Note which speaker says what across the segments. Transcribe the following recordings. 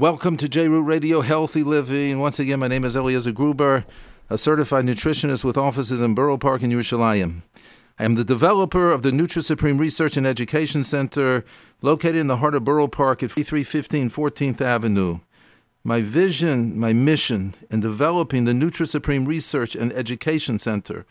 Speaker 1: Welcome to J Root Radio Healthy Living. Once again, my name is Eliezer Gruber, a certified nutritionist with offices in Borough Park in Yerushalayim. I am the developer of the NutriSupreme Research and Education Center located in the heart of Borough Park at 3315 14th Avenue. My vision, my mission in developing the NutriSupreme Research and Education Center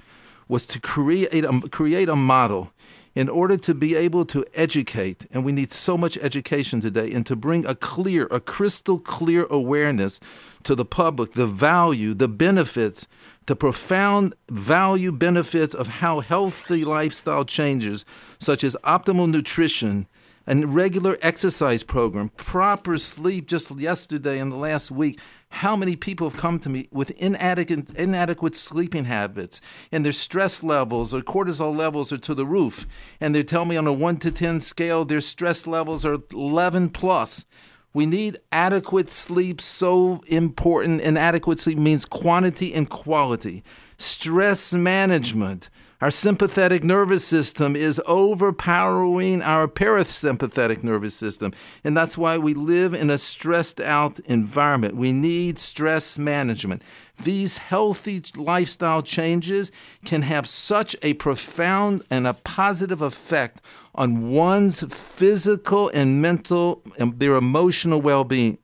Speaker 1: was to create a, create a model in order to be able to educate, and we need so much education today, and to bring a clear, a crystal clear awareness to the public, the value, the benefits, the profound value benefits of how healthy lifestyle changes, such as optimal nutrition and regular exercise program, proper sleep. Just yesterday and the last week, how many people have come to me with inadequate, inadequate sleeping habits and their stress levels or cortisol levels are to the roof and they tell me on a 1 to 10 scale their stress levels are 11 plus. We need adequate sleep so important and adequate sleep means quantity and quality. Stress management our sympathetic nervous system is overpowering our parasympathetic nervous system. And that's why we live in a stressed out environment. We need stress management. These healthy lifestyle changes can have such a profound and a positive effect on one's physical and mental and their emotional well being.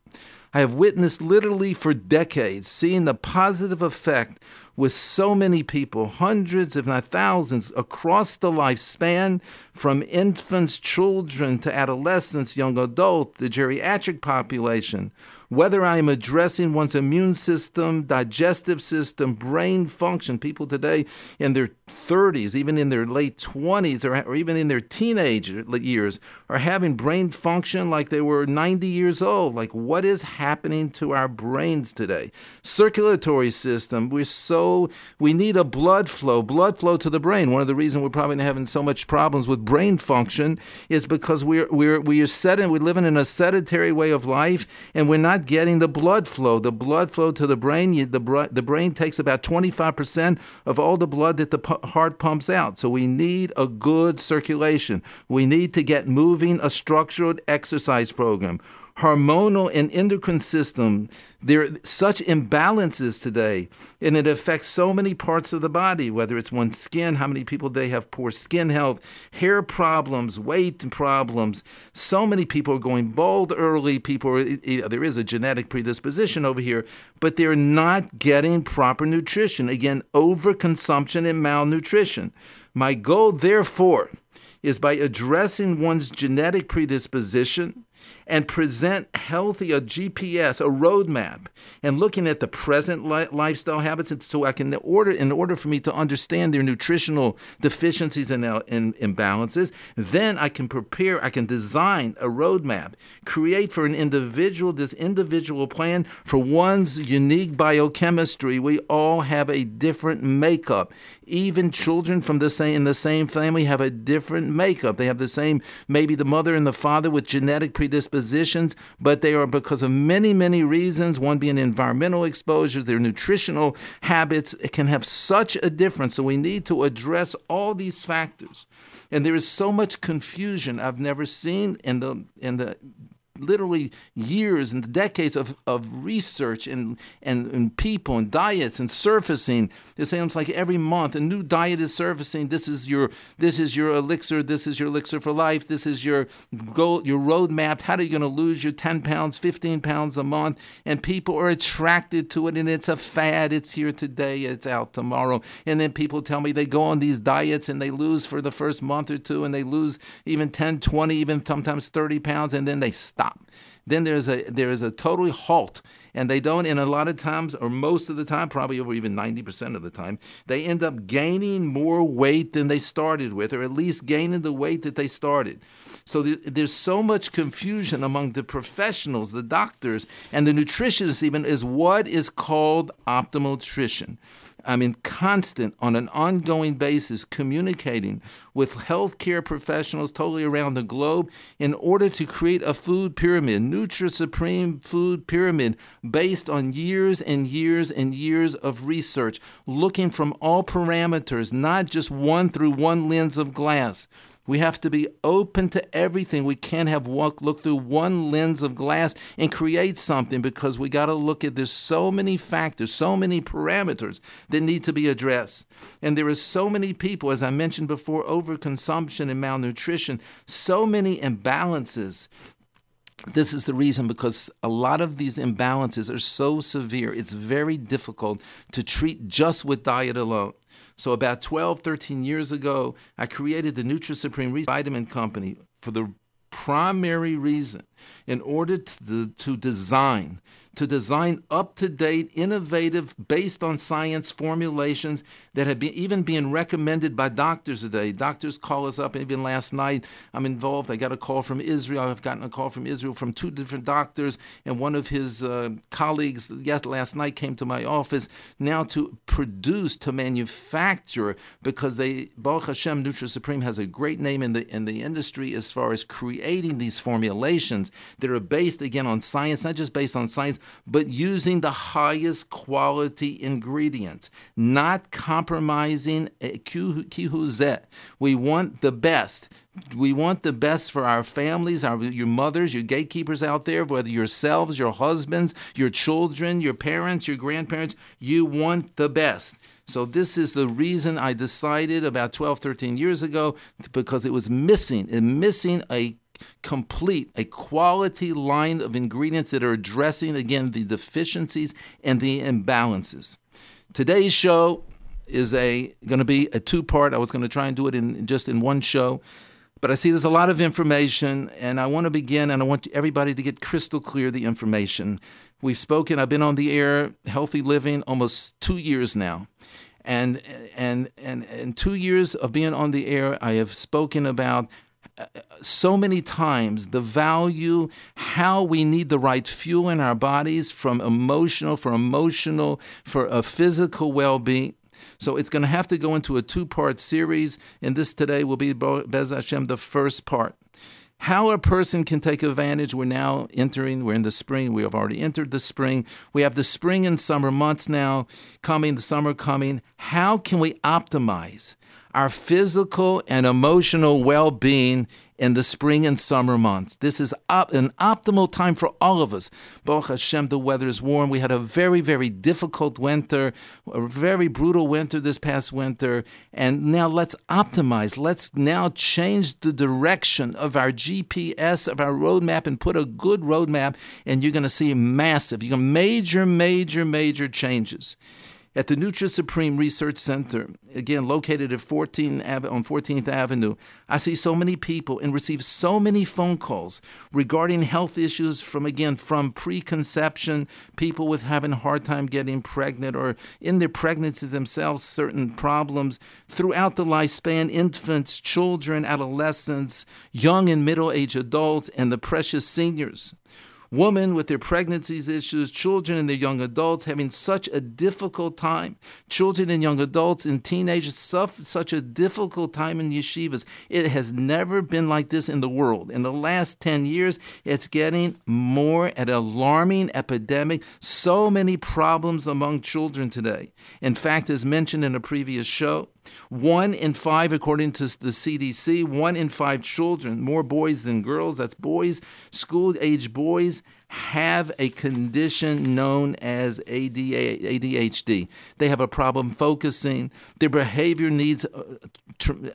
Speaker 1: I have witnessed literally for decades seeing the positive effect with so many people, hundreds, if not thousands, across the lifespan, from infants, children, to adolescents, young adult, the geriatric population, whether I am addressing one's immune system, digestive system, brain function, people today in their 30s, even in their late 20s, or, or even in their teenage years, are having brain function like they were 90 years old. Like, what is happening to our brains today? Circulatory system, we're so, we need a blood flow, blood flow to the brain. One of the reasons we're probably having so much problems with brain function is because we're, we're, we're, setting, we're living in a sedentary way of life and we're not not getting the blood flow. The blood flow to the brain, you, the, the brain takes about 25% of all the blood that the pu- heart pumps out. So we need a good circulation. We need to get moving, a structured exercise program hormonal and endocrine system. There are such imbalances today, and it affects so many parts of the body, whether it's one's skin, how many people they have poor skin health, hair problems, weight problems. So many people are going bald early. People are, there is a genetic predisposition over here, but they're not getting proper nutrition. Again, overconsumption and malnutrition. My goal, therefore, is by addressing one's genetic predisposition and present healthy a GPS, a roadmap, and looking at the present li- lifestyle habits, and so I can order in order for me to understand their nutritional deficiencies and, uh, and imbalances. Then I can prepare, I can design a roadmap, create for an individual this individual plan for one's unique biochemistry. We all have a different makeup. Even children from the same in the same family have a different makeup. They have the same, maybe the mother and the father with genetic predispositions dispositions, but they are because of many, many reasons, one being environmental exposures, their nutritional habits, it can have such a difference. So we need to address all these factors. And there is so much confusion I've never seen in the in the literally years and decades of, of research and, and, and people and diets and surfacing. It seems like every month a new diet is surfacing. This is your this is your elixir. This is your elixir for life. This is your goal, your roadmap. How are you going to lose your 10 pounds, 15 pounds a month? And people are attracted to it, and it's a fad. It's here today. It's out tomorrow. And then people tell me they go on these diets and they lose for the first month or two, and they lose even 10, 20, even sometimes 30 pounds, and then they stop stop. Then there's a there is a totally halt, and they don't. And a lot of times, or most of the time, probably over even ninety percent of the time, they end up gaining more weight than they started with, or at least gaining the weight that they started. So there's so much confusion among the professionals, the doctors, and the nutritionists even is what is called optimal nutrition. I'm in constant, on an ongoing basis, communicating with healthcare professionals totally around the globe in order to create a food pyramid, Nutri Supreme food pyramid, based on years and years and years of research, looking from all parameters, not just one through one lens of glass We have to be open to everything. We can't have walk look through one lens of glass and create something because we got to look at there's so many factors, so many parameters that need to be addressed. And there are so many people, as I mentioned before, overconsumption and malnutrition, so many imbalances this is the reason because a lot of these imbalances are so severe, it's very difficult to treat just with diet alone. So, about 12, 13 years ago, I created the NutriSupreme Vitamin Company for the primary reason in order to, to design to design up to date, innovative, based on science formulations that have been even being recommended by doctors today. Doctors call us up, even last night, I'm involved. I got a call from Israel. I've gotten a call from Israel from two different doctors, and one of his uh, colleagues yes, last night came to my office now to produce, to manufacture, because they, Baruch Hashem, Nutra Supreme has a great name in the, in the industry as far as creating these formulations that are based, again, on science, not just based on science, but using the highest quality ingredients, not compromising eh, kihuzet. We want the best. We want the best for our families, our your mothers, your gatekeepers out there, whether yourselves, your husbands, your children, your parents, your grandparents, you want the best. So this is the reason I decided about 12, 13 years ago because it was missing, and missing a complete, a quality line of ingredients that are addressing, again, the deficiencies and the imbalances. Today's show is a going to be a two part. I was going to try and do it in just in one show, but I see there's a lot of information, and I want to begin, and I want everybody to get crystal clear the information. We've spoken. I've been on the air, healthy living, almost two years now, and and and in two years of being on the air, I have spoken about uh, so many times the value, how we need the right fuel in our bodies from emotional, for emotional, for a physical well being. So it's going to have to go into a two part series, and this today will be Bez Hashem, the first part. How a person can take advantage. We're now entering, we're in the spring. We have already entered the spring. We have the spring and summer months now coming, the summer coming. How can we optimize? our physical and emotional well being in the spring and summer months. This is op- an optimal time for all of us. Baruch Hashem, the weather is warm. We had a very, very difficult winter, a very brutal winter this past winter. And now let's optimize. Let's now change the direction of our GPS, of our roadmap, and put a good roadmap. And you're going to see massive, you're going to major, major, major changes at the Nutra Supreme Research Center, again located at 14 on 14th Avenue, I see so many people and receive so many phone calls regarding health issues from again from preconception, people with having a hard time getting pregnant or in their pregnancy themselves certain problems. Throughout the lifespan, infants, children, adolescents, young and middle-aged adults and the precious seniors women with their pregnancies issues, children and their young adults having such a difficult time, children and young adults and teenagers suffer such a difficult time in yeshivas. It has never been like this in the world. In the last 10 years, it's getting more an alarming epidemic. So many problems among children today. In fact, as mentioned in a previous show, one in five, according to the CDC, one in five children, more boys than girls, that's boys, school age boys, have a condition known as ADHD. They have a problem focusing. Their behavior needs, uh,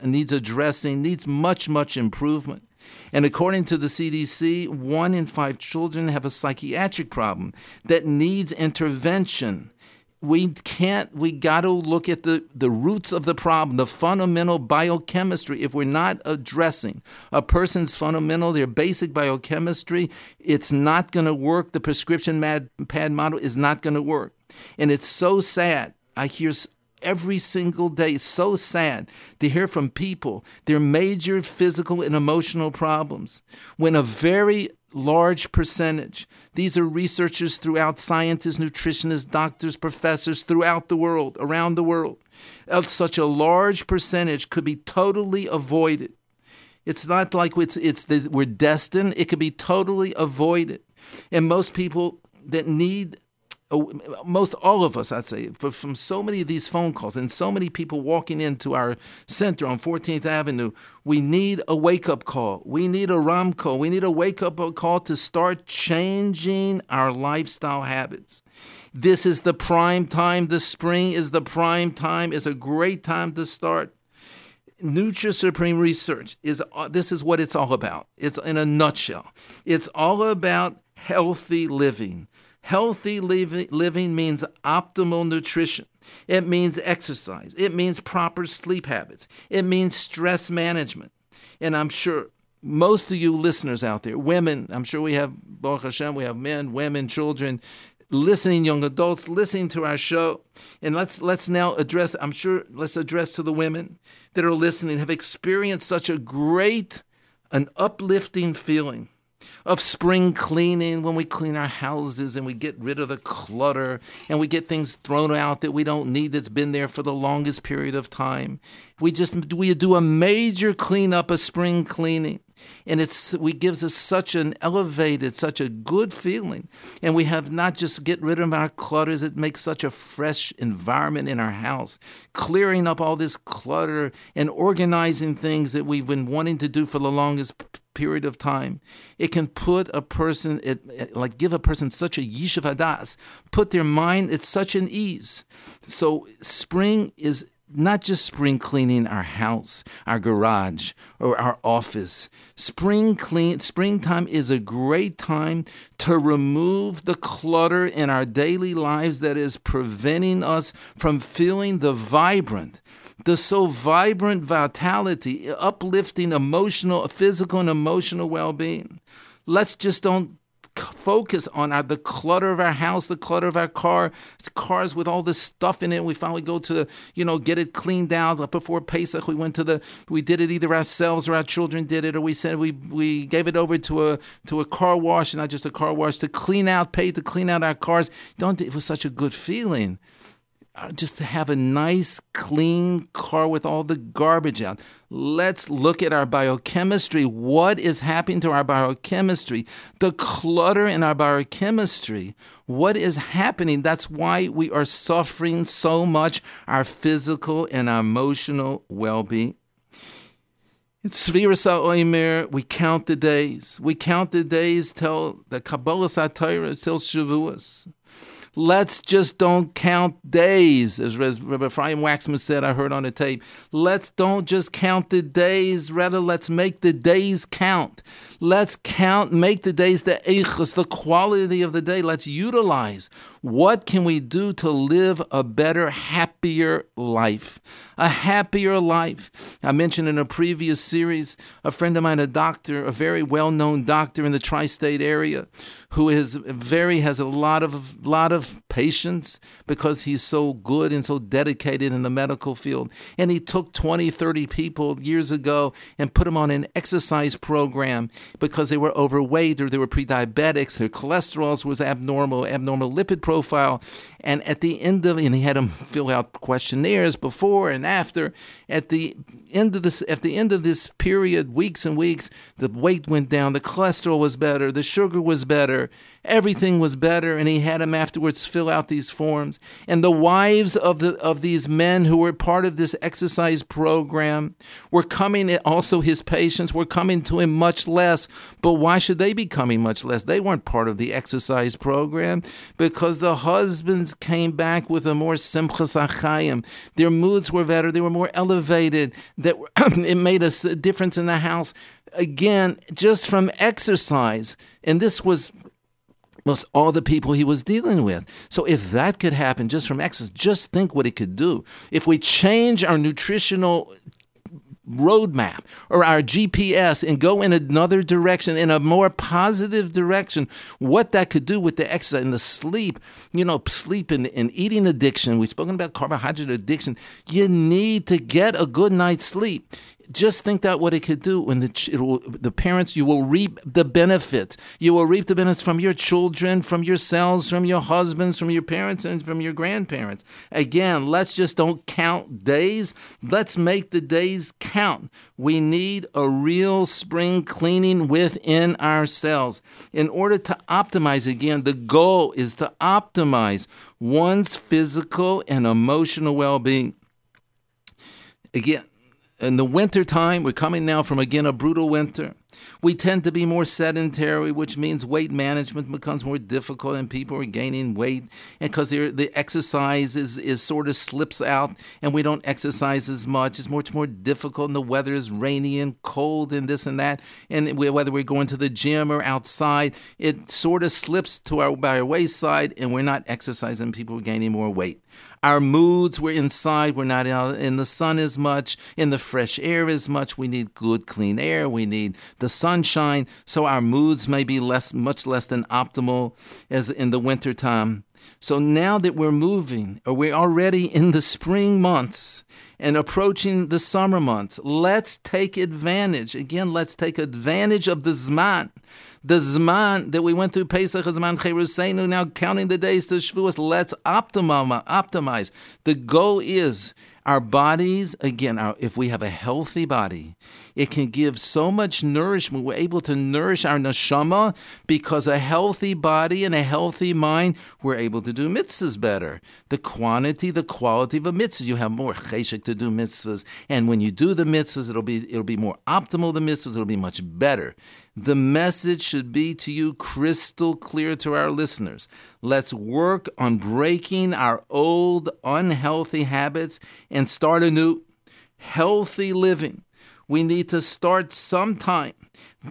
Speaker 1: needs addressing, needs much, much improvement. And according to the CDC, one in five children have a psychiatric problem that needs intervention we can't we got to look at the, the roots of the problem the fundamental biochemistry. If we're not addressing a person's fundamental their basic biochemistry it's not going to work. The prescription mad, pad model is not going to work. And it's so sad. I hear every single day so sad to hear from people their major physical and emotional problems. When a very large percentage. These are researchers throughout scientists, nutritionists, doctors, professors throughout the world, around the world. Such a large percentage could be totally avoided. It's not like it's, it's we're destined, it could be totally avoided. And most people that need uh, most all of us, I'd say, from so many of these phone calls and so many people walking into our center on 14th Avenue, we need a wake up call. We need a Ramco. We need a wake up call to start changing our lifestyle habits. This is the prime time. The spring is the prime time. It's a great time to start. Nutri Supreme Research is uh, this is what it's all about. It's in a nutshell. It's all about healthy living. Healthy living means optimal nutrition. It means exercise. It means proper sleep habits. It means stress management. And I'm sure most of you listeners out there, women, I'm sure we have, Baruch Hashem, we have men, women, children, listening, young adults, listening to our show. And let's let's now address, I'm sure, let's address to the women that are listening, have experienced such a great, an uplifting feeling of spring cleaning when we clean our houses and we get rid of the clutter and we get things thrown out that we don't need that's been there for the longest period of time. We just we do a major cleanup, a spring cleaning and it's we gives us such an elevated such a good feeling. And we have not just get rid of our clutters it makes such a fresh environment in our house. Clearing up all this clutter and organizing things that we've been wanting to do for the longest period of time. It can put a person it, it like give a person such a yishuv hadas put their mind at such an ease. So spring is not just spring cleaning our house, our garage, or our office. Spring clean springtime is a great time to remove the clutter in our daily lives that is preventing us from feeling the vibrant, the so vibrant vitality, uplifting emotional, physical and emotional well-being. Let's just don't focus on our, the clutter of our house, the clutter of our car. It's cars with all this stuff in it. We finally go to, you know, get it cleaned out. Before Pesach, we went to the, we did it either ourselves or our children did it, or we said we we gave it over to a to a car wash, not just a car wash, to clean out, pay to clean out our cars. Don't it was such a good feeling. Uh, just to have a nice, clean car with all the garbage out. Let's look at our biochemistry. What is happening to our biochemistry? The clutter in our biochemistry. What is happening? That's why we are suffering so much our physical and our emotional well being. It's Sfiras Oimer. We count the days. We count the days till the Kabbalas HaTorah, till Shavuos. Let's just don't count days, as Rabbi Ephraim Waxman said, I heard on the tape. Let's don't just count the days, rather, let's make the days count. Let's count, make the days the eichus, the quality of the day. Let's utilize what can we do to live a better, happier life? A happier life. I mentioned in a previous series a friend of mine, a doctor, a very well-known doctor in the tri-state area, who is very has a lot of lot of patience because he's so good and so dedicated in the medical field. And he took 20, 30 people years ago and put them on an exercise program because they were overweight or they were pre-diabetics, their cholesterol was abnormal, abnormal lipid profile. And at the end of, and he had them fill out questionnaires before and after. At the end of this, at the end of this period, weeks and weeks, the weight went down, the cholesterol was better, the sugar was better, everything was better. And he had them afterwards fill out these forms. And the wives of the of these men who were part of this exercise program were coming. Also, his patients were coming to him much less. But why should they be coming much less? They weren't part of the exercise program because the husbands came back with a more simchas achayim. Their moods were better. They were more elevated. That it made a difference in the house. Again, just from exercise, and this was most all the people he was dealing with. So if that could happen just from exercise, just think what it could do. If we change our nutritional roadmap or our GPS and go in another direction, in a more positive direction, what that could do with the exercise and the sleep, you know, sleep and, and eating addiction. We've spoken about carbohydrate addiction. You need to get a good night's sleep just think that what it could do when the will, the parents you will reap the benefit. You will reap the benefits from your children, from yourselves, from your husbands, from your parents, and from your grandparents. Again, let's just don't count days. Let's make the days count. We need a real spring cleaning within ourselves in order to optimize. Again, the goal is to optimize one's physical and emotional well-being. Again, in the winter time, we're coming now from again a brutal winter. We tend to be more sedentary, which means weight management becomes more difficult and people are gaining weight because the exercise is, is sort of slips out and we don't exercise as much. It's much more difficult and the weather is rainy and cold and this and that. And whether we're going to the gym or outside, it sort of slips to our, by our wayside and we're not exercising. People are gaining more weight. Our moods, we're inside, we're not in the sun as much, in the fresh air as much. We need good, clean air. We need the sunshine. So our moods may be less, much less than optimal as in the wintertime. So now that we're moving, or we're already in the spring months and approaching the summer months, let's take advantage. Again, let's take advantage of the Zman the Zman that we went through Pesach Zman Cheruseinu, now counting the days to Shavuos, let's optimize. The goal is our bodies, again, our, if we have a healthy body, it can give so much nourishment. We're able to nourish our neshama because a healthy body and a healthy mind, we're able to do mitzvahs better. The quantity, the quality of a mitzvah, you have more cheshek to do mitzvahs. And when you do the mitzvahs, it'll be, it'll be more optimal, the mitzvahs, it'll be much better. The message should be to you crystal clear to our listeners. Let's work on breaking our old unhealthy habits and start anew. Healthy living. We need to start sometime.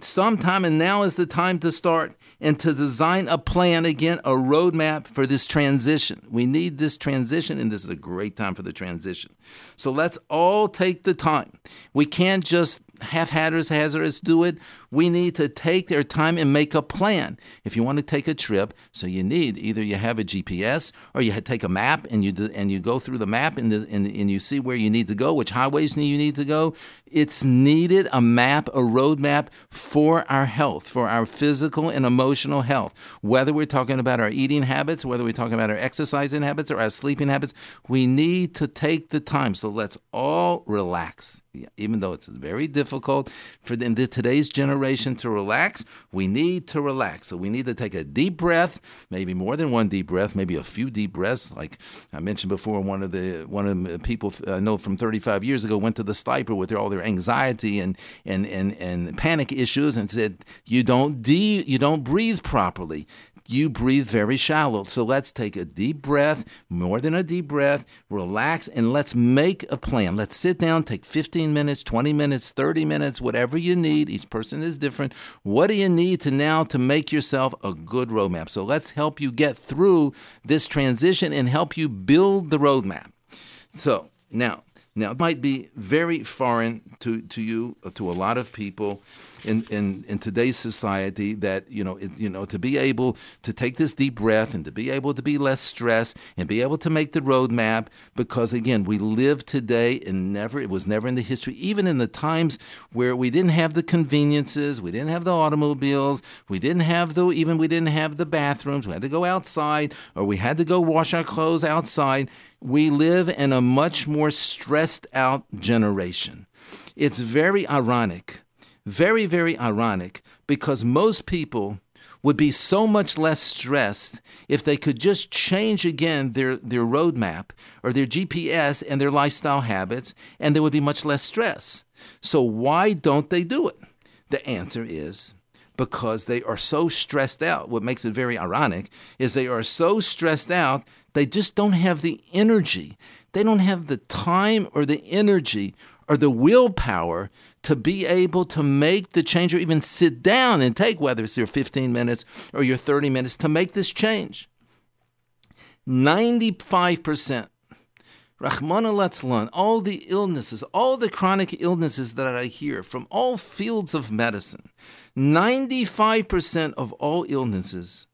Speaker 1: Sometime, and now is the time to start and to design a plan again, a roadmap for this transition. We need this transition, and this is a great time for the transition. So let's all take the time. We can't just half-hatters, hazardous do it. We need to take their time and make a plan. If you want to take a trip, so you need either you have a GPS or you take a map and you and you go through the map and, the, and, and you see where you need to go, which highways you need to go. It's needed a map, a roadmap for our health, for our physical and emotional health. Whether we're talking about our eating habits, whether we're talking about our exercising habits or our sleeping habits, we need to take the time. So let's all relax even though it's very difficult for the, today's generation to relax, we need to relax. So we need to take a deep breath, maybe more than one deep breath, maybe a few deep breaths. Like I mentioned before, one of the one of the people uh, I know from 35 years ago went to the sniper with all their anxiety and and and, and panic issues and said, "You don't de- you don't breathe properly you breathe very shallow. So let's take a deep breath, more than a deep breath, relax, and let's make a plan. Let's sit down, take 15 minutes, 20 minutes, 30 minutes, whatever you need. Each person is different. What do you need to now to make yourself a good roadmap? So let's help you get through this transition and help you build the roadmap. So now, now, it might be very foreign to, to you, to a lot of people in, in, in today's society that, you know, it, you know, to be able to take this deep breath and to be able to be less stressed and be able to make the roadmap because, again, we live today and never, it was never in the history, even in the times where we didn't have the conveniences, we didn't have the automobiles, we didn't have the, even we didn't have the bathrooms, we had to go outside or we had to go wash our clothes outside we live in a much more stressed out generation. It's very ironic, very, very ironic, because most people would be so much less stressed if they could just change again their, their roadmap or their GPS and their lifestyle habits, and there would be much less stress. So, why don't they do it? The answer is because they are so stressed out. What makes it very ironic is they are so stressed out, they just don't have the energy. They don't have the time or the energy or the willpower to be able to make the change or even sit down and take, whether it's your 15 minutes or your 30 minutes, to make this change. 95% Rahman al all the illnesses, all the chronic illnesses that I hear from all fields of medicine, 95% of all illnesses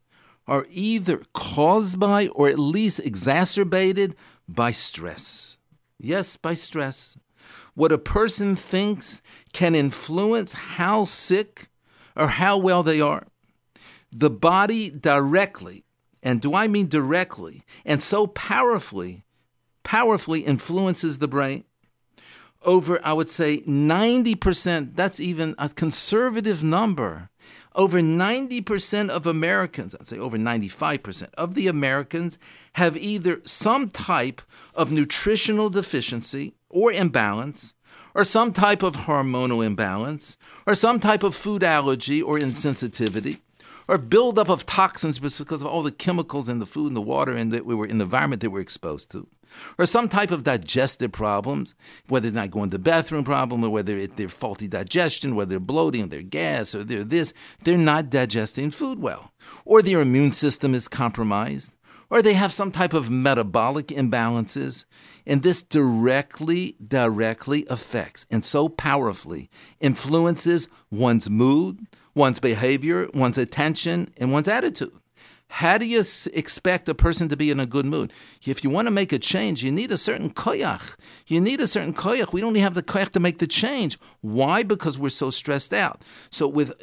Speaker 1: are either caused by or at least exacerbated by stress. Yes, by stress. What a person thinks can influence how sick or how well they are. The body directly, and do I mean directly, and so powerfully, powerfully influences the brain. Over, I would say, 90%, that's even a conservative number. Over 90% of Americans, I'd say over 95% of the Americans, have either some type of nutritional deficiency or imbalance, or some type of hormonal imbalance, or some type of food allergy or insensitivity, or buildup of toxins because of all the chemicals in the food and the water and that we were in the environment that we're exposed to, or some type of digestive problems, whether they're not going to the bathroom problem or whether it, they're faulty digestion, whether they're bloating, or they're gas, or they're this, they're not digesting food well, or their immune system is compromised, or they have some type of metabolic imbalances. And this directly, directly affects and so powerfully influences one's mood, one's behavior, one's attention, and one's attitude. How do you expect a person to be in a good mood? If you want to make a change, you need a certain koyach. You need a certain koyach. We don't even have the koyach to make the change. Why? Because we're so stressed out. So with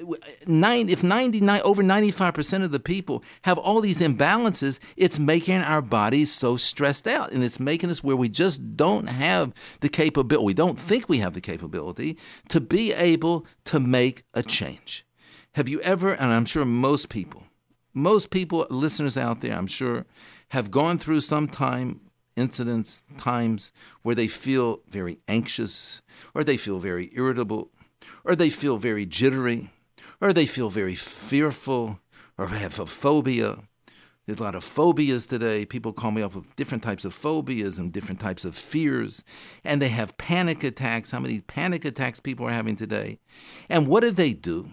Speaker 1: nine, if 99, over 95% of the people have all these imbalances, it's making our bodies so stressed out. And it's making us where we just don't have the capability, we don't think we have the capability to be able to make a change. Have you ever, and I'm sure most people, most people, listeners out there, I'm sure, have gone through some time, incidents, times where they feel very anxious, or they feel very irritable, or they feel very jittery, or they feel very fearful, or have a phobia. There's a lot of phobias today. People call me up with different types of phobias and different types of fears. And they have panic attacks. How many panic attacks people are having today? And what do they do?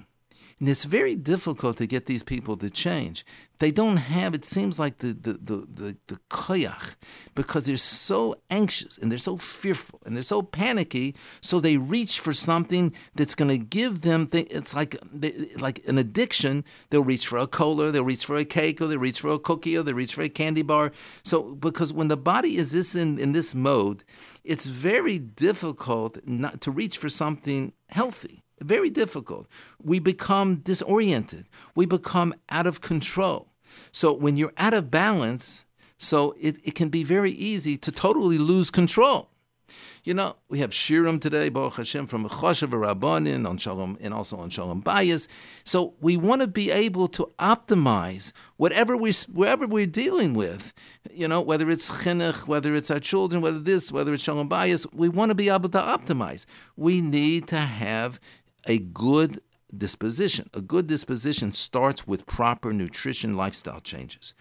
Speaker 1: And it's very difficult to get these people to change. They don't have, it seems like, the, the, the, the, the koyach because they're so anxious and they're so fearful and they're so panicky. So they reach for something that's going to give them, it's like, like an addiction. They'll reach for a cola, they'll reach for a cake, or they'll reach for a cookie, or they'll reach for a candy bar. So, because when the body is this in, in this mode, it's very difficult not to reach for something healthy very difficult. We become disoriented. We become out of control. So when you're out of balance, so it, it can be very easy to totally lose control. You know, we have Shirim today, Baruch Hashem, from Choshev Rabbanin, on Shalom, and also on Shalom Bayis. So we want to be able to optimize whatever we, wherever we're dealing with. You know, whether it's chinuch, whether it's our children, whether this, whether it's Shalom Bayis, we want to be able to optimize. We need to have a good disposition. A good disposition starts with proper nutrition lifestyle changes.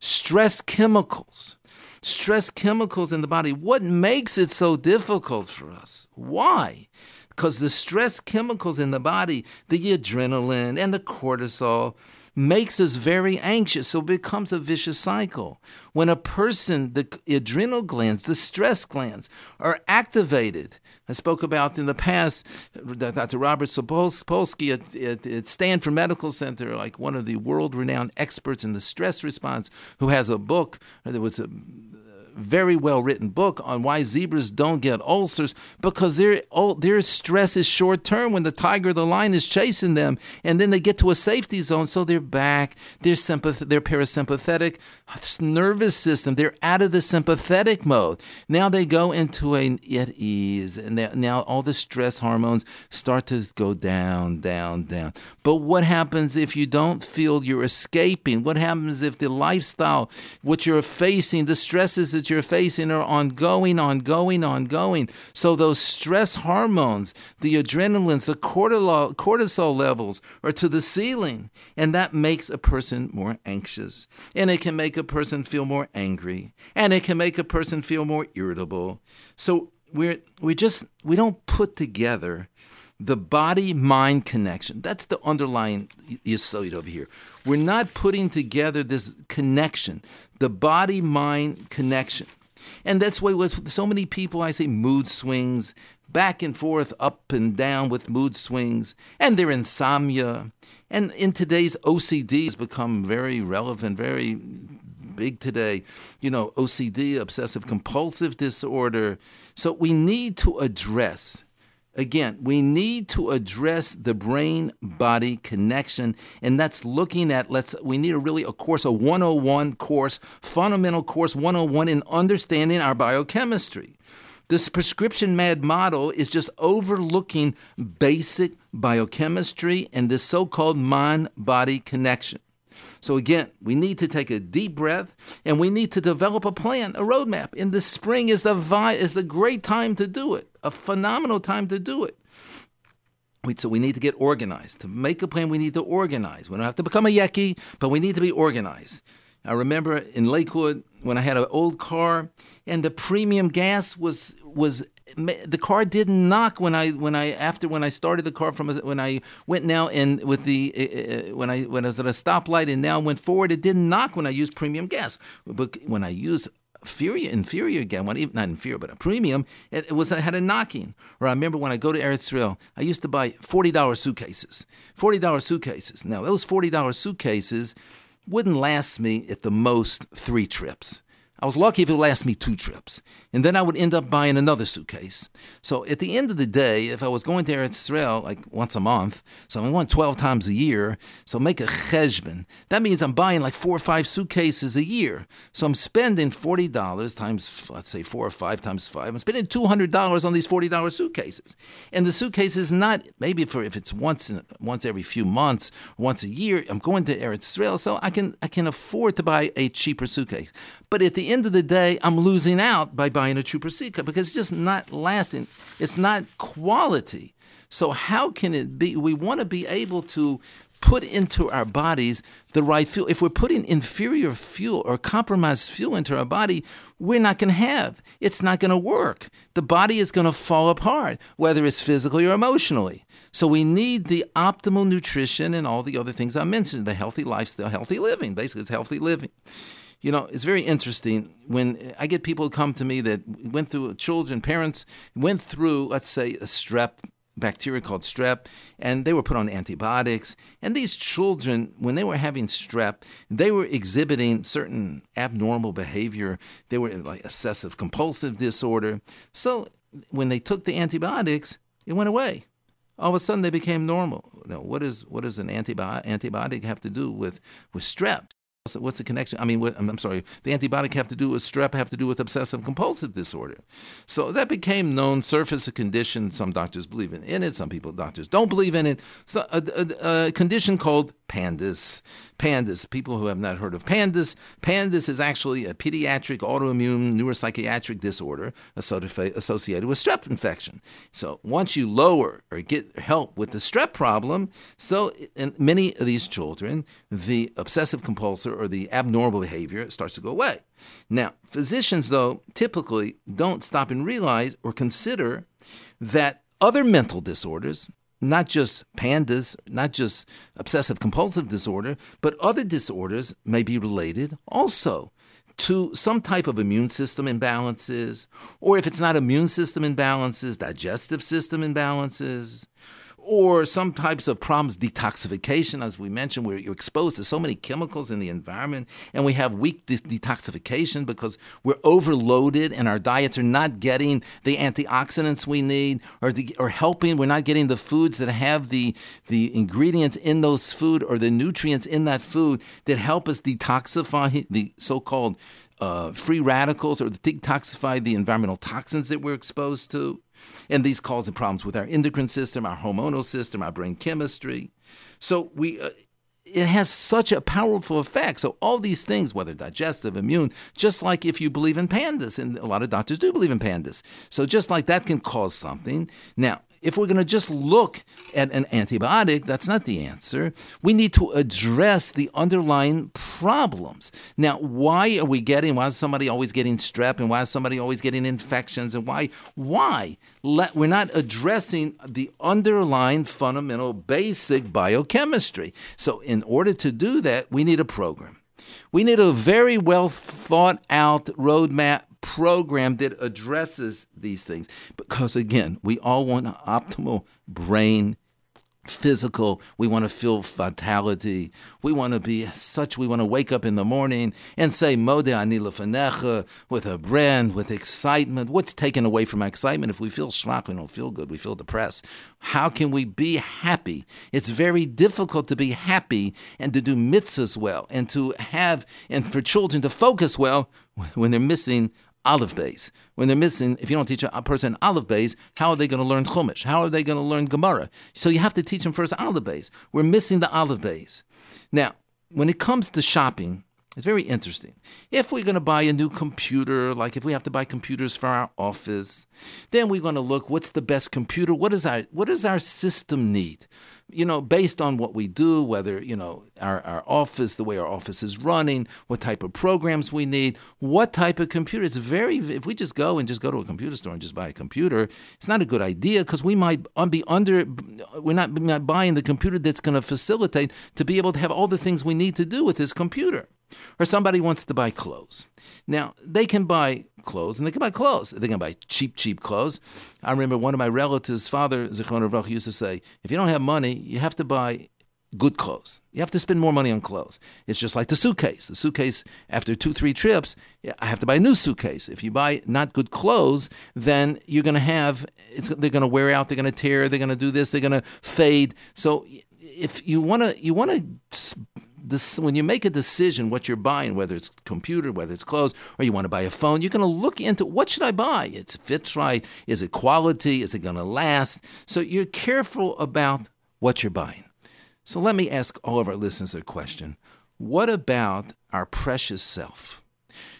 Speaker 1: Stress chemicals. Stress chemicals in the body. What makes it so difficult for us? Why? Because the stress chemicals in the body, the adrenaline and the cortisol, makes us very anxious. So it becomes a vicious cycle. When a person, the adrenal glands, the stress glands, are activated, I spoke about in the past, Dr. Robert Sapolsky at, at, at, Stanford Medical Center, like one of the world renowned experts in the stress response, who has a book. There was a very well written book on why zebras don't get ulcers because their their stress is short term when the tiger, the lion is chasing them, and then they get to a safety zone, so they're back. They're sympath- parasympathetic nervous system. They're out of the sympathetic mode. Now they go into a at ease, and now all the stress hormones start to go down, down, down. But what happens if you don't feel you're escaping? What happens if the lifestyle, what you're facing, the stresses that you're facing are ongoing, ongoing, ongoing. So those stress hormones, the adrenalines, the cortisol, cortisol levels are to the ceiling. And that makes a person more anxious. And it can make a person feel more angry. And it can make a person feel more irritable. So we're we just we don't put together the body mind connection. That's the underlying yesod over here. We're not putting together this connection, the body mind connection. And that's why with so many people, I say mood swings, back and forth, up and down with mood swings, and their insomnia. And in today's OCD has become very relevant, very big today. You know, OCD, obsessive compulsive disorder. So we need to address again, we need to address the brain body connection, and that's looking at let's we need a really a course, a 101 course, fundamental course 101 in understanding our biochemistry. This prescription mad model is just overlooking basic biochemistry and this so called mind body connection. So, again, we need to take a deep breath and we need to develop a plan, a roadmap. In the spring is the, vi- is the great time to do it, a phenomenal time to do it. So we need to get organized. To make a plan, we need to organize. We don't have to become a yeki, but we need to be organized. I remember in Lakewood when I had an old car and the premium gas was was the car didn't knock when I when I after when I started the car from when I went now and with the uh, when I when I was at a stoplight and now went forward it didn't knock when I used premium gas. But when I used inferior inferior gas not inferior but a premium it, it was I had a knocking. Or I remember when I go to Eretz Israel I used to buy forty dollar suitcases forty dollar suitcases. Now those forty dollar suitcases wouldn't last me at the most three trips. I was lucky if it lasted me two trips. And then I would end up buying another suitcase. So at the end of the day, if I was going to Eretz Israel like once a month, so I went 12 times a year, so make a cheshbon. That means I'm buying like four or five suitcases a year. So I'm spending $40 times, let's say four or five times five. I'm spending $200 on these $40 suitcases. And the suitcase is not, maybe for if it's once in, once every few months, once a year, I'm going to Eretz Israel, so I can, I can afford to buy a cheaper suitcase. But at the end of the day, I'm losing out by buying a Trooper Seeker because it's just not lasting. It's not quality. So how can it be? We want to be able to put into our bodies the right fuel. If we're putting inferior fuel or compromised fuel into our body, we're not going to have. It's not going to work. The body is going to fall apart, whether it's physically or emotionally. So we need the optimal nutrition and all the other things I mentioned, the healthy lifestyle, healthy living. Basically, it's healthy living. You know, it's very interesting when I get people come to me that went through children, parents went through, let's say, a strep bacteria called strep, and they were put on antibiotics. And these children, when they were having strep, they were exhibiting certain abnormal behavior. They were like obsessive compulsive disorder. So when they took the antibiotics, it went away. All of a sudden, they became normal. Now, what is what does an antibiotic antibiotic have to do with with strep? What's the connection? I mean, what, I'm sorry, the antibiotic have to do with strep, have to do with obsessive compulsive disorder. So that became known, surface a condition. Some doctors believe in it, some people, doctors don't believe in it. So a, a, a condition called PANDAS. PANDAS, people who have not heard of PANDAS, PANDAS is actually a pediatric autoimmune neuropsychiatric disorder associated with strep infection. So once you lower or get help with the strep problem, so in many of these children, the obsessive compulsive or the abnormal behavior starts to go away. Now, physicians, though, typically don't stop and realize or consider that other mental disorders, not just pandas, not just obsessive compulsive disorder, but other disorders may be related also to some type of immune system imbalances, or if it's not immune system imbalances, digestive system imbalances, or some types of problems, detoxification, as we mentioned, where you're exposed to so many chemicals in the environment, and we have weak de- detoxification because we're overloaded and our diets are not getting the antioxidants we need, or the, or helping. We're not getting the foods that have the the ingredients in those food or the nutrients in that food that help us detoxify the so-called uh, free radicals or detoxify the environmental toxins that we're exposed to. And these cause problems with our endocrine system, our hormonal system, our brain chemistry. So we. Uh, it has such a powerful effect. So all these things, whether digestive, immune, just like if you believe in pandas, and a lot of doctors do believe in pandas. So just like that can cause something. Now, if we're going to just look at an antibiotic, that's not the answer. We need to address the underlying problems. Now, why are we getting, why is somebody always getting strep and why is somebody always getting infections and why? Why? Let, we're not addressing the underlying fundamental basic biochemistry. So, in order to do that, we need a program. We need a very well thought out roadmap program that addresses these things. Because again, we all want an optimal brain physical. We want to feel vitality. We want to be such. We want to wake up in the morning and say "Mode ani lefanecha" with a brand, with excitement. What's taken away from excitement? If we feel schwach, we don't feel good. We feel depressed. How can we be happy? It's very difficult to be happy and to do mitzvahs well, and to have and for children to focus well when they're missing Aleph Beis. When they're missing, if you don't teach a person Aleph Beis, how are they going to learn Chumash? How are they going to learn Gemara? So you have to teach them first Aleph Beis. We're missing the Aleph Beis. Now, when it comes to shopping, it's very interesting. If we're going to buy a new computer, like if we have to buy computers for our office, then we're going to look what's the best computer? What is our what does our system need? You know, based on what we do, whether, you know, our, our office, the way our office is running, what type of programs we need, what type of computer. It's very if we just go and just go to a computer store and just buy a computer, it's not a good idea because we might be under we're not, we're not buying the computer that's going to facilitate to be able to have all the things we need to do with this computer. Or somebody wants to buy clothes. Now, they can buy clothes and they can buy clothes. They can buy cheap, cheap clothes. I remember one of my relatives' father, Zichron Rav, used to say, if you don't have money, you have to buy good clothes. You have to spend more money on clothes. It's just like the suitcase. The suitcase, after two, three trips, I have to buy a new suitcase. If you buy not good clothes, then you're going to have, they're going to wear out, they're going to tear, they're going to do this, they're going to fade. So if you want to, you want to when you make a decision what you're buying, whether it's computer, whether it's clothes, or you want to buy a phone, you're going to look into what should I buy? It fits right. Is it quality? Is it going to last? So you're careful about what you're buying. So let me ask all of our listeners a question. What about our precious self?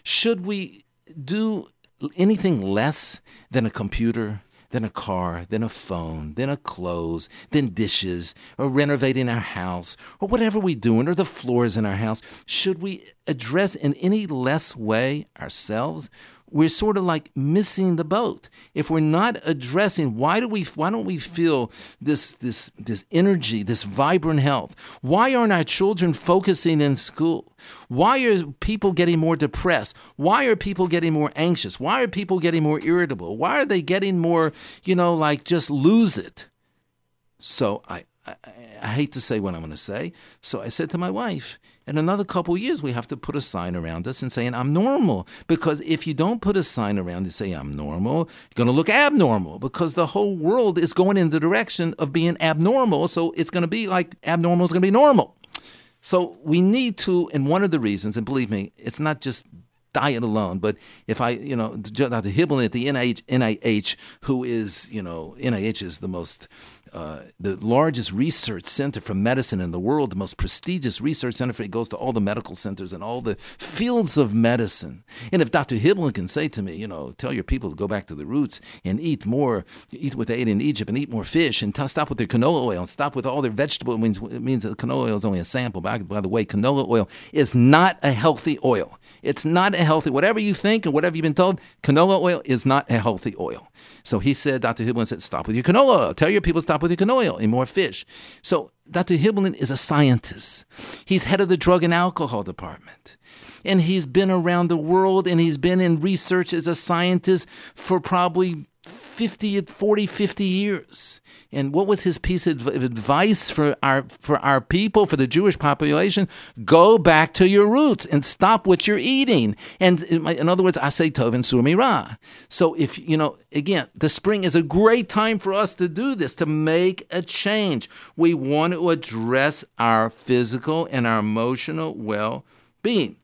Speaker 1: Should we do anything less than a computer, then a car, then a phone, then a clothes, then dishes, or renovating our house, or whatever we're doing, or the floors in our house, should we address in any less way ourselves? We're sort of like missing the boat. If we're not addressing why do we why don't we feel this this this energy this vibrant health? Why aren't our children focusing in school? Why are people getting more depressed? Why are people getting more anxious? Why are people getting more irritable? Why are they getting more you know like just lose it? So i i, I hate to say what i'm going to say. So i said to my wife in another couple years, we have to put a sign around us and saying, I'm normal. Because if you don't put a sign around and say, I'm normal, you're going to look abnormal because the whole world is going in the direction of being abnormal. So it's going to be like abnormal is going to be normal. So we need to, and one of the reasons, and believe me, it's not just diet alone. But if I, you know, Dr. Hibbeln at the NIH, NIH, who is, you know, NIH is the most, uh, the largest research center for medicine in the world, the most prestigious research center for it goes to all the medical centers and all the fields of medicine. And if Dr. Hibbeln can say to me, you know, tell your people to go back to the roots and eat more, eat what they ate in Egypt and eat more fish and t- stop with their canola oil and stop with all their vegetable, it means, it means that canola oil is only a sample. By, by the way, canola oil is not a healthy oil. It's not a healthy, whatever you think and whatever you've been told, canola oil is not a healthy oil. So he said, Dr. Hibbeln said, stop with your canola oil. Tell your people stop with your canola oil, eat more fish. So Dr. Hibbeln is a scientist. He's head of the drug and alcohol department. And he's been around the world and he's been in research as a scientist for probably 50, 40, 50 years. And what was his piece of advice for our, for our people, for the Jewish population? Go back to your roots and stop what you're eating. And in other words, I say tov and surmira. So if, you know, again, the spring is a great time for us to do this, to make a change. We want to address our physical and our emotional well being.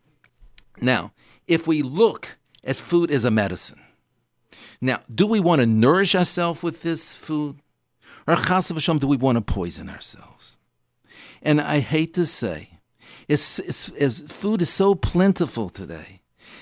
Speaker 1: Now, if we look at food as a medicine, now, do we want to nourish ourselves with this food? Or chas do we want to poison ourselves? And I hate to say, it's, it's, as food is so plentiful today.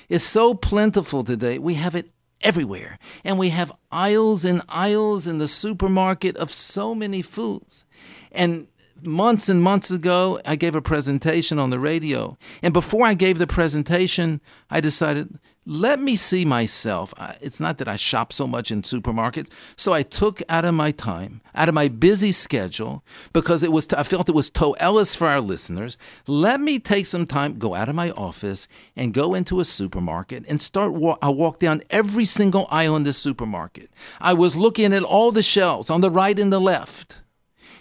Speaker 1: It's so plentiful today. We have it everywhere. And we have aisles and aisles in the supermarket of so many foods. And months and months ago, I gave a presentation on the radio. And before I gave the presentation, I decided, let me see myself. It's not that I shop so much in supermarkets. So I took out of my time, out of my busy schedule, because it was, I felt it was Ellis for our listeners. Let me take some time, go out of my office and go into a supermarket and start. I walk down every single aisle in the supermarket. I was looking at all the shelves on the right and the left.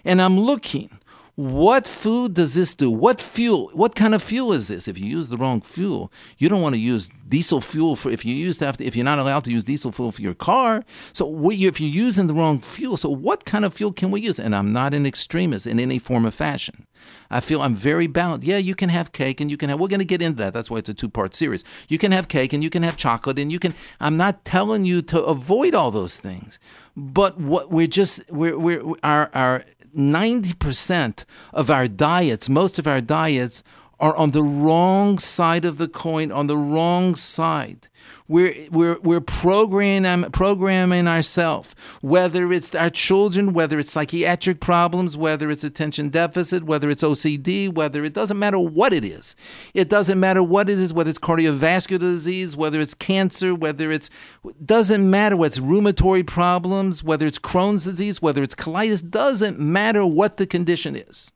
Speaker 1: and I'm looking. What food does this do? What fuel? What kind of fuel is this? If you use the wrong fuel, you don't want to use diesel fuel for. If you use to to, if you're not allowed to use diesel fuel for your car, so if you're using the wrong fuel, so what kind of fuel can we use? And I'm not an extremist in any form of fashion. I feel I'm very balanced. Yeah, you can have cake and you can have. We're going to get into that. That's why it's a two-part series. You can have cake and you can have chocolate and you can. I'm not telling you to avoid all those things, but what we're just we're we're our our 90% of our diets, most of our diets, are on the wrong side of the coin, on the wrong side. We're, we're, we're programming, programming ourselves, whether it's our children, whether it's psychiatric problems, whether it's attention deficit, whether it's OCD, whether it doesn't matter what it is. It doesn't matter what it is, whether it's cardiovascular disease, whether it's cancer, whether it's, doesn't matter it's rheumatoid problems, whether it's Crohn's disease, whether it's colitis, doesn't matter what the condition is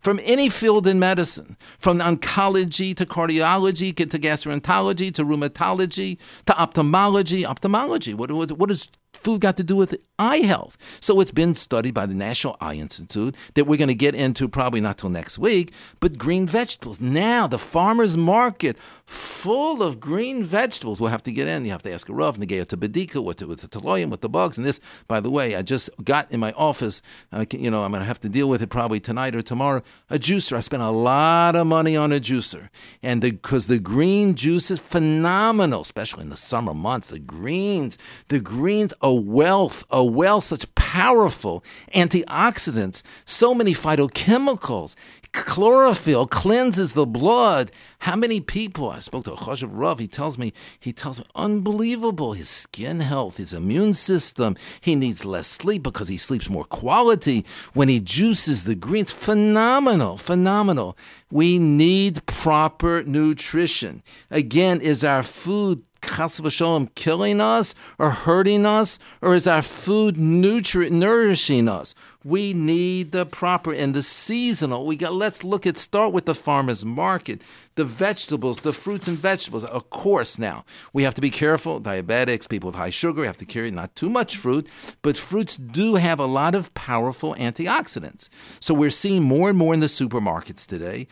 Speaker 1: from any field in medicine, from oncology to cardiology to gastroenterology to rheumatology to ophthalmology. Ophthalmology, what, what, what is food got to do with eye health? So it's been studied by the National Eye Institute that we're going to get into probably not till next week, but green vegetables. Now, the farmer's market full of green vegetables. We'll have to get in. You have to ask a Rav, Negea to Bedika, with the, Taloyim, with the bugs. And this, by the way, I just got in my office, you know, I'm going to have to deal with it probably tonight or tomorrow. A juicer. I spent a lot of money on a juicer. And because the, the green juice is phenomenal, especially in the summer months. The greens, the greens, a wealth, a wealth, such powerful antioxidants, so many phytochemicals. Chlorophyll cleanses the blood. How many people? I spoke to a Choshev Rav. He tells me, he tells me, unbelievable. His skin health, his immune system. He needs less sleep because he sleeps more quality when he juices the greens. Phenomenal, phenomenal. We need proper nutrition. Again, is our food chas killing us or hurting us, or is our food nutri- nourishing us? We need the proper and the seasonal. We got. Let's look at start with the farmers market, the vegetables, the fruits and vegetables. Of course, now we have to be careful. Diabetics, people with high sugar have to carry not too much fruit, but fruits do have a lot of powerful antioxidants. So we're seeing more and more in the supermarkets today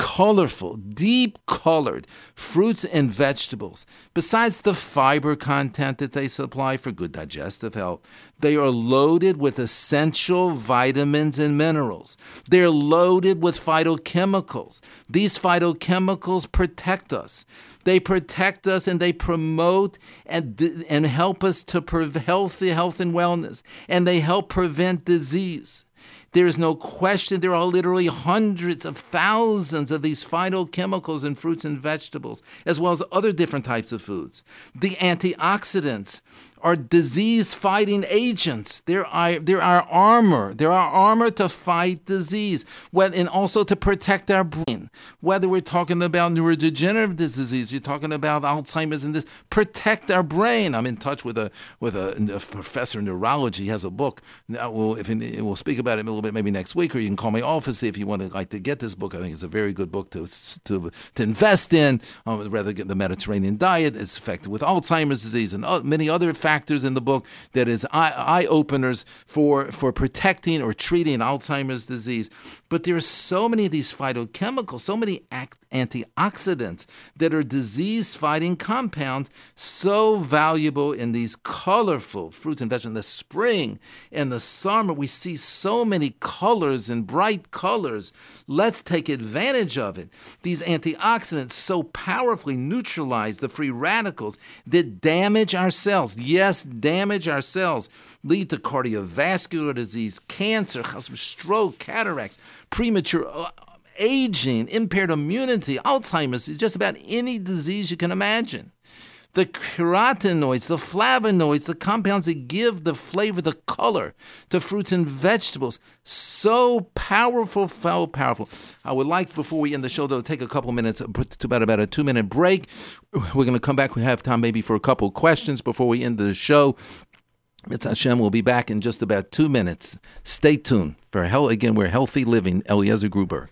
Speaker 1: colorful, deep colored fruits and vegetables. Besides the fiber content that they supply for good digestive health, they are loaded with essential vitamins and minerals. They're loaded with phytochemicals. These phytochemicals protect us. They protect us and they promote and, and help us to pre- healthy health and wellness, and they help prevent disease. There is no question there are literally hundreds of thousands of these phytochemicals in fruits and vegetables, as well as other different types of foods. The antioxidants are disease fighting agents. They're they're our armor. They're our armor to fight disease and also to protect our brain. Whether we're talking about neurodegenerative disease, you're talking about Alzheimer's and this, protect our brain. I'm in touch with a with a, a professor in neurology. He has a book. Now, we'll, if we'll speak about it a little bit maybe next week, or you can call my office if you want to like to get this book. I think it's a very good book to to, to invest in. Um, rather get the Mediterranean diet. It's affected with Alzheimer's disease and many other factors factors in the book that is eye openers for, for protecting or treating Alzheimer's disease. But there are so many of these phytochemicals, so many antioxidants that are disease fighting compounds, so valuable in these colorful fruits and vegetables. In the spring and the summer, we see so many colors and bright colors. Let's take advantage of it. These antioxidants so powerfully neutralize the free radicals that damage our cells. Yes, damage our cells, lead to cardiovascular disease, cancer, stroke, cataracts, premature uh, aging, impaired immunity, Alzheimer's, just about any disease you can imagine. The carotenoids, the flavonoids, the compounds that give the flavor, the color to fruits and vegetables. So powerful, so powerful. I would like, before we end the show, to take a couple minutes, to about, about a two minute break. We're going to come back. We have time maybe for a couple questions before we end the show. It's Hashem. We'll be back in just about two minutes. Stay tuned for hell again. We're healthy living. Eliezer Gruber.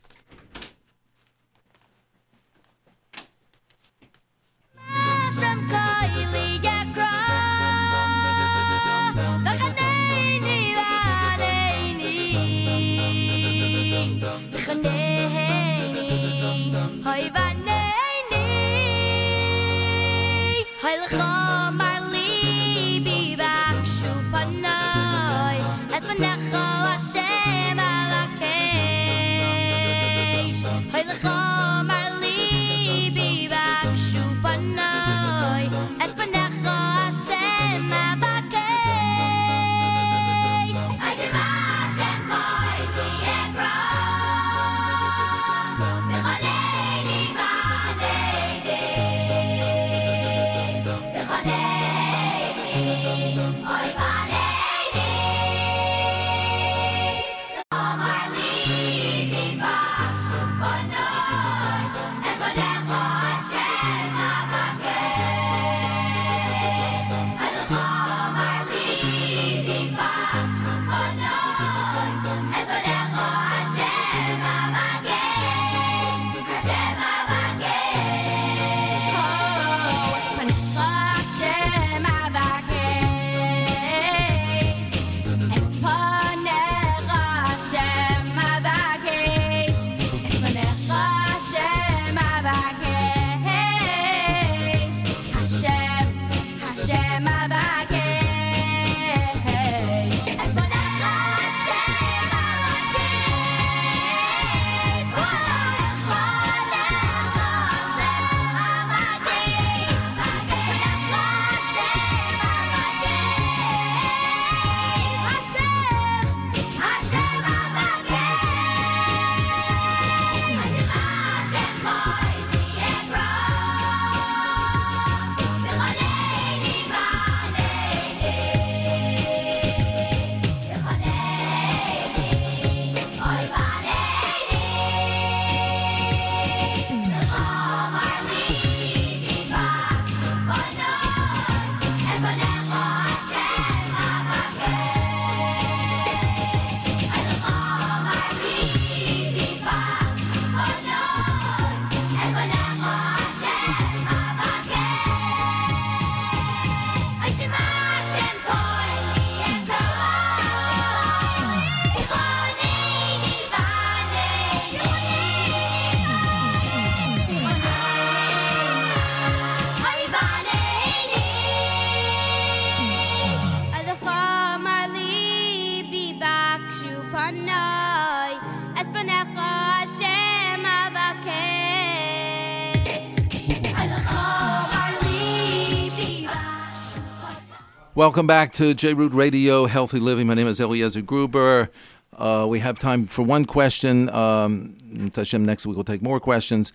Speaker 1: Welcome back to J Root Radio, Healthy Living. My name is Eliezer Gruber. Uh, we have time for one question. Um, next week we'll take more questions.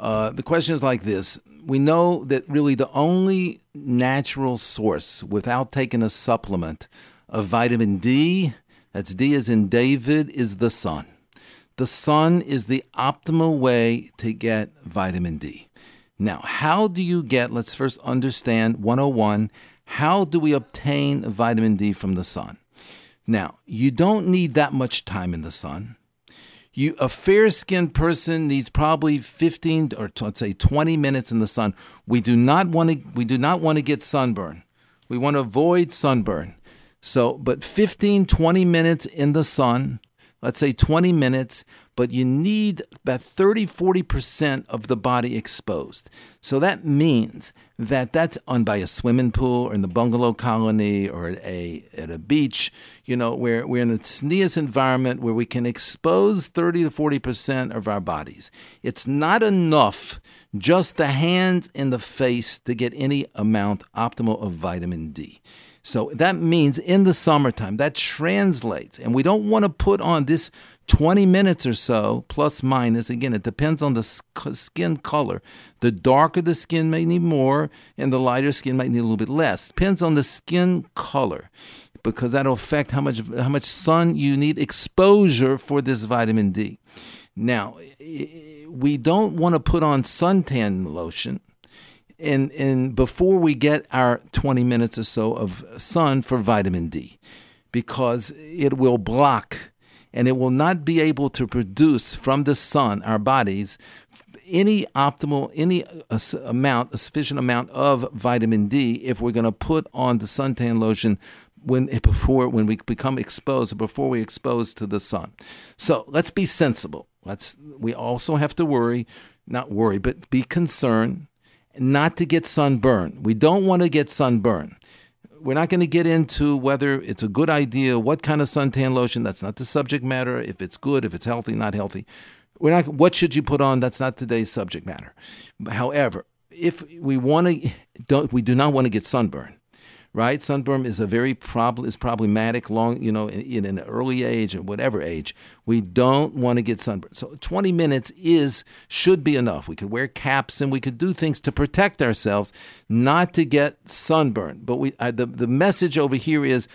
Speaker 1: Uh, the question is like this We know that really the only natural source without taking a supplement of vitamin D, that's D as in David, is the sun. The sun is the optimal way to get vitamin D. Now, how do you get, let's first understand 101 how do we obtain vitamin D from the sun? Now, you don't need that much time in the sun. You, a fair-skinned person needs probably 15 or let's say 20 minutes in the sun. We do not want to we do not want to get sunburn. We want to avoid sunburn. So, but 15 20 minutes in the sun, let's say 20 minutes, but you need about 30 40% of the body exposed. So that means that that's on by a swimming pool or in the bungalow colony or at a at a beach, you know, where we're in a tznius environment where we can expose 30 to 40% of our bodies. It's not enough just the hands and the face to get any amount optimal of vitamin D. So that means in the summertime, that translates. And we don't want to put on this 20 minutes or so, plus minus. Again, it depends on the skin color. The darker the skin may need more, and the lighter skin might need a little bit less. Depends on the skin color because that'll affect how much how much sun you need exposure for this vitamin D. Now, we don't want to put on suntan lotion and and before we get our 20 minutes or so of sun for vitamin D because it will block and it will not be able to produce from the sun our bodies any optimal any uh, amount a sufficient amount of vitamin D if we're going to put on the suntan lotion when before when we become exposed before we expose to the sun so let's be sensible let's we also have to worry not worry but be concerned not to get sunburn. We don't want to get sunburn. We're not going to get into whether it's a good idea, what kind of suntan lotion. That's not the subject matter. If it's good, if it's healthy, not healthy. We're not. What should you put on? That's not today's subject matter. However, if we want to, don't we do not want to get sunburn right? Sunburn is a very problem is problematic long, you know, in, in, an early age or whatever age. We don't want to get sunburned. So 20 minutes is should be enough. We could wear caps and we could do things to protect ourselves, not to get sunburned. But we uh, the the message over here is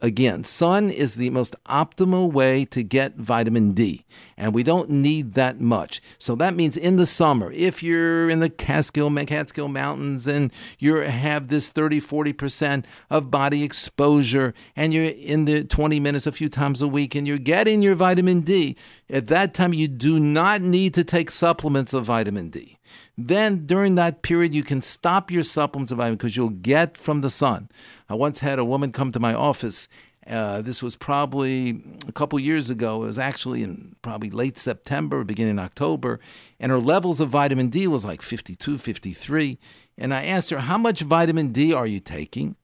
Speaker 1: again, sun is the most optimal way to get vitamin D, and we don't need that much. So that means in the summer, if you're in the Catskill Catskill Mountains and you have this 30 40 percent percent of body exposure, and you're in the 20 minutes a few times a week, and you're getting your vitamin D, at that time you do not need to take supplements of vitamin D. Then during that period, you can stop your supplements of vitamin because you'll get from the sun. I once had a woman come to my office uh, this was probably a couple years ago. It was actually in probably late September, beginning October, and her levels of vitamin D was like 52, 53. And I asked her, How much vitamin D are you taking?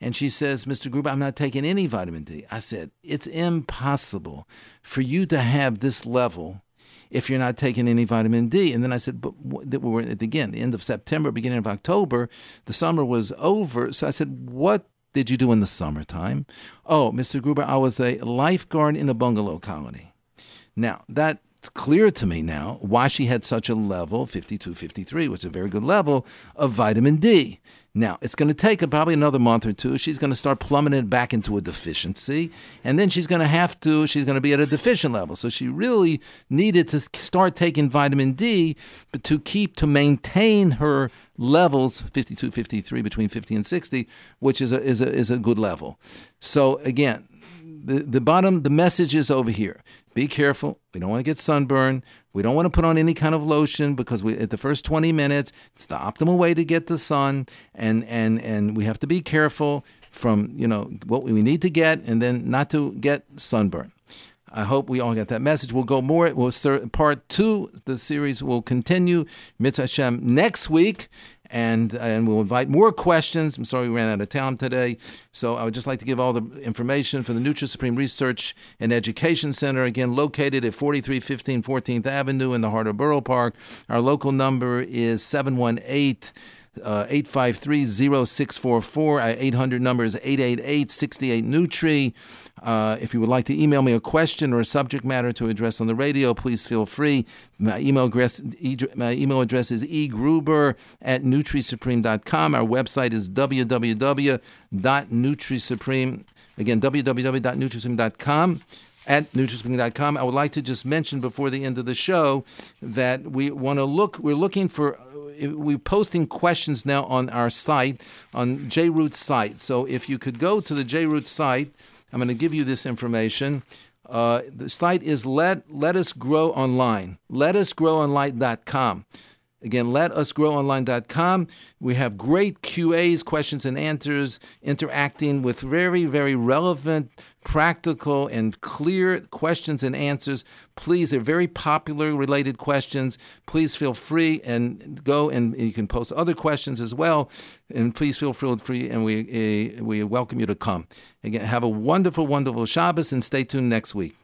Speaker 1: And she says, Mr. Gruber, I'm not taking any vitamin D. I said, It's impossible for you to have this level if you're not taking any vitamin D. And then I said, But we're at again, the end of September, beginning of October, the summer was over. So I said, What did you do in the summertime? Oh, Mr. Gruber, I was a lifeguard in a bungalow colony. Now, that clear to me now why she had such a level, 52, 53, which is a very good level of vitamin D. Now, it's going to take probably another month or two. She's going to start plummeting back into a deficiency, and then she's going to have to, she's going to be at a deficient level. So she really needed to start taking vitamin D but to keep, to maintain her levels 52, 53, between 50 and 60, which is a, is a, is a good level. So again, the, the bottom, the message is over here. Be careful. We don't want to get sunburn. We don't want to put on any kind of lotion because we, at the first 20 minutes, it's the optimal way to get the sun. And, and, and we have to be careful from, you know, what we need to get and then not to get sunburn. I hope we all get that message. We'll go more. We'll start part two. The series will continue. Mitzvah Hashem next week and and we'll invite more questions. I'm sorry we ran out of time today, so I would just like to give all the information for the Nutri Supreme Research and Education Center, again located at 4315 14th Avenue in the heart of Borough Park. Our local number is 718- uh, 853-0644. Our 800 number is 888-68-NUTRI. Uh, if you would like to email me a question or a subject matter to address on the radio, please feel free. My email address, my email address is egruber at nutrisupreme.com. Our website is www.nutrisupreme. Again, www.nutrisupreme.com at nutrisupreme.com. I would like to just mention before the end of the show that we want to look, we're looking for we're posting questions now on our site, on JRoot site. So if you could go to the JRoot site, I'm going to give you this information. Uh, the site is let let us grow online. Let us grow online.com. Again, let us grow online.com. We have great QAs, questions and answers, interacting with very, very relevant, practical, and clear questions and answers. Please, they're very popular related questions. Please feel free and go and you can post other questions as well. And please feel free and we, uh, we welcome you to come. Again, have a wonderful, wonderful Shabbos and stay tuned next week.